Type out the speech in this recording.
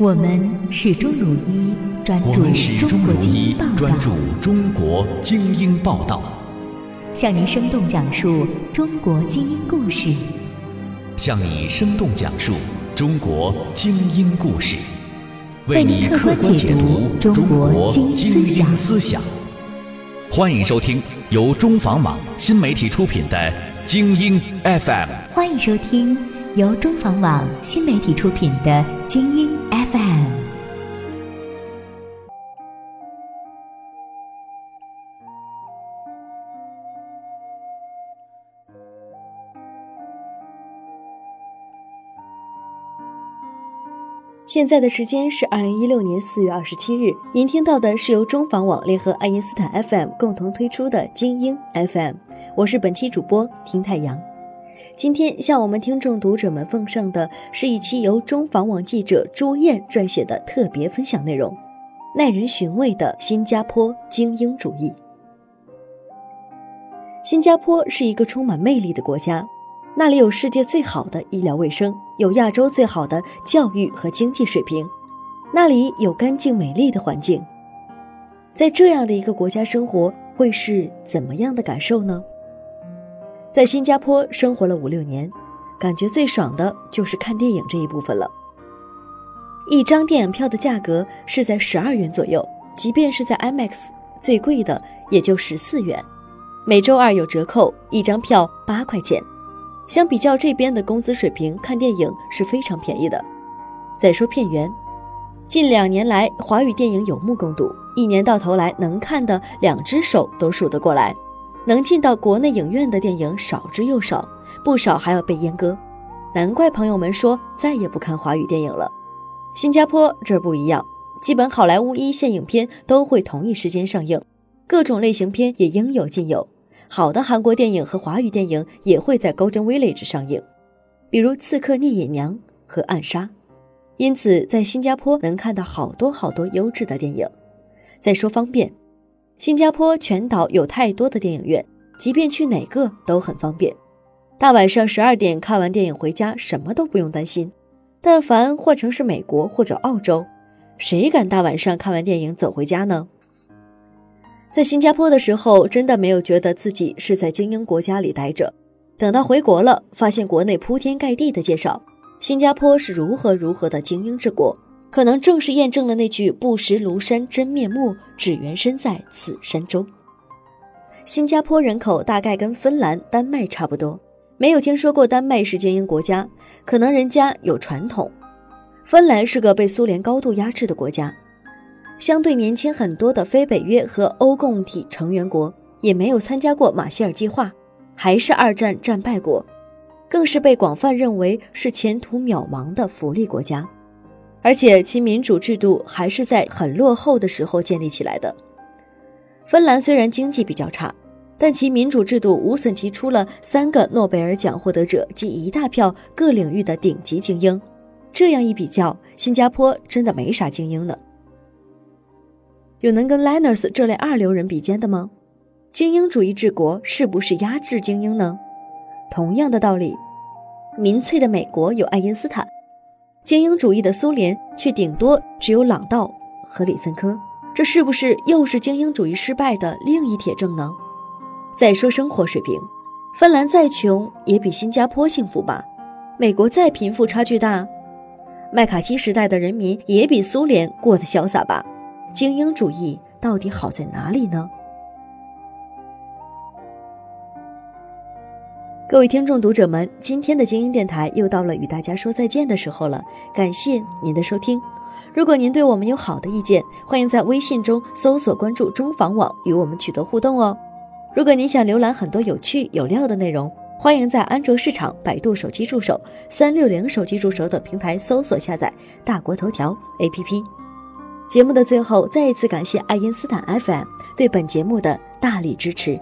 我们始终如一，专注中国精英报道，专注中国精英报道，向您生动讲述中国精英故事，向你生动讲述中国精英故事，为你客观解读中国精英思想。欢迎收听由中房网新媒体出品的《精英 FM》。欢迎收听由中房网新媒体出品的《精英 FM》。现在的时间是二零一六年四月二十七日。您听到的是由中房网联合爱因斯坦 FM 共同推出的精英 FM，我是本期主播听太阳。今天向我们听众读者们奉上的是一期由中房网记者朱燕撰写的特别分享内容，耐人寻味的新加坡精英主义。新加坡是一个充满魅力的国家。那里有世界最好的医疗卫生，有亚洲最好的教育和经济水平，那里有干净美丽的环境。在这样的一个国家生活会是怎么样的感受呢？在新加坡生活了五六年，感觉最爽的就是看电影这一部分了。一张电影票的价格是在十二元左右，即便是在 IMAX，最贵的也就十四元。每周二有折扣，一张票八块钱。相比较这边的工资水平，看电影是非常便宜的。再说片源，近两年来华语电影有目共睹，一年到头来能看的两只手都数得过来，能进到国内影院的电影少之又少，不少还要被阉割。难怪朋友们说再也不看华语电影了。新加坡这儿不一样，基本好莱坞一线影片都会同一时间上映，各种类型片也应有尽有。好的韩国电影和华语电影也会在 Golden Village 上映，比如《刺客聂隐娘》和《暗杀》，因此在新加坡能看到好多好多优质的电影。再说方便，新加坡全岛有太多的电影院，即便去哪个都很方便。大晚上十二点看完电影回家，什么都不用担心。但凡换成是美国或者澳洲，谁敢大晚上看完电影走回家呢？在新加坡的时候，真的没有觉得自己是在精英国家里待着。等到回国了，发现国内铺天盖地的介绍，新加坡是如何如何的精英之国，可能正是验证了那句“不识庐山真面目，只缘身在此山中”。新加坡人口大概跟芬兰、丹麦差不多，没有听说过丹麦是精英国家，可能人家有传统。芬兰是个被苏联高度压制的国家。相对年轻很多的非北约和欧共体成员国，也没有参加过马歇尔计划，还是二战战败国，更是被广泛认为是前途渺茫的福利国家，而且其民主制度还是在很落后的时候建立起来的。芬兰虽然经济比较差，但其民主制度无损其出了三个诺贝尔奖获得者及一大票各领域的顶级精英。这样一比较，新加坡真的没啥精英呢。有能跟 Linus 这类二流人比肩的吗？精英主义治国是不是压制精英呢？同样的道理，民粹的美国有爱因斯坦，精英主义的苏联却顶多只有朗道和李森科，这是不是又是精英主义失败的另一铁证呢？再说生活水平，芬兰再穷也比新加坡幸福吧？美国再贫富差距大，麦卡锡时代的人民也比苏联过得潇洒吧？精英主义到底好在哪里呢？各位听众、读者们，今天的精英电台又到了与大家说再见的时候了。感谢您的收听。如果您对我们有好的意见，欢迎在微信中搜索关注中房网与我们取得互动哦。如果您想浏览很多有趣有料的内容，欢迎在安卓市场、百度手机助手、三六零手机助手等平台搜索下载大国头条 APP。节目的最后，再一次感谢爱因斯坦 FM 对本节目的大力支持。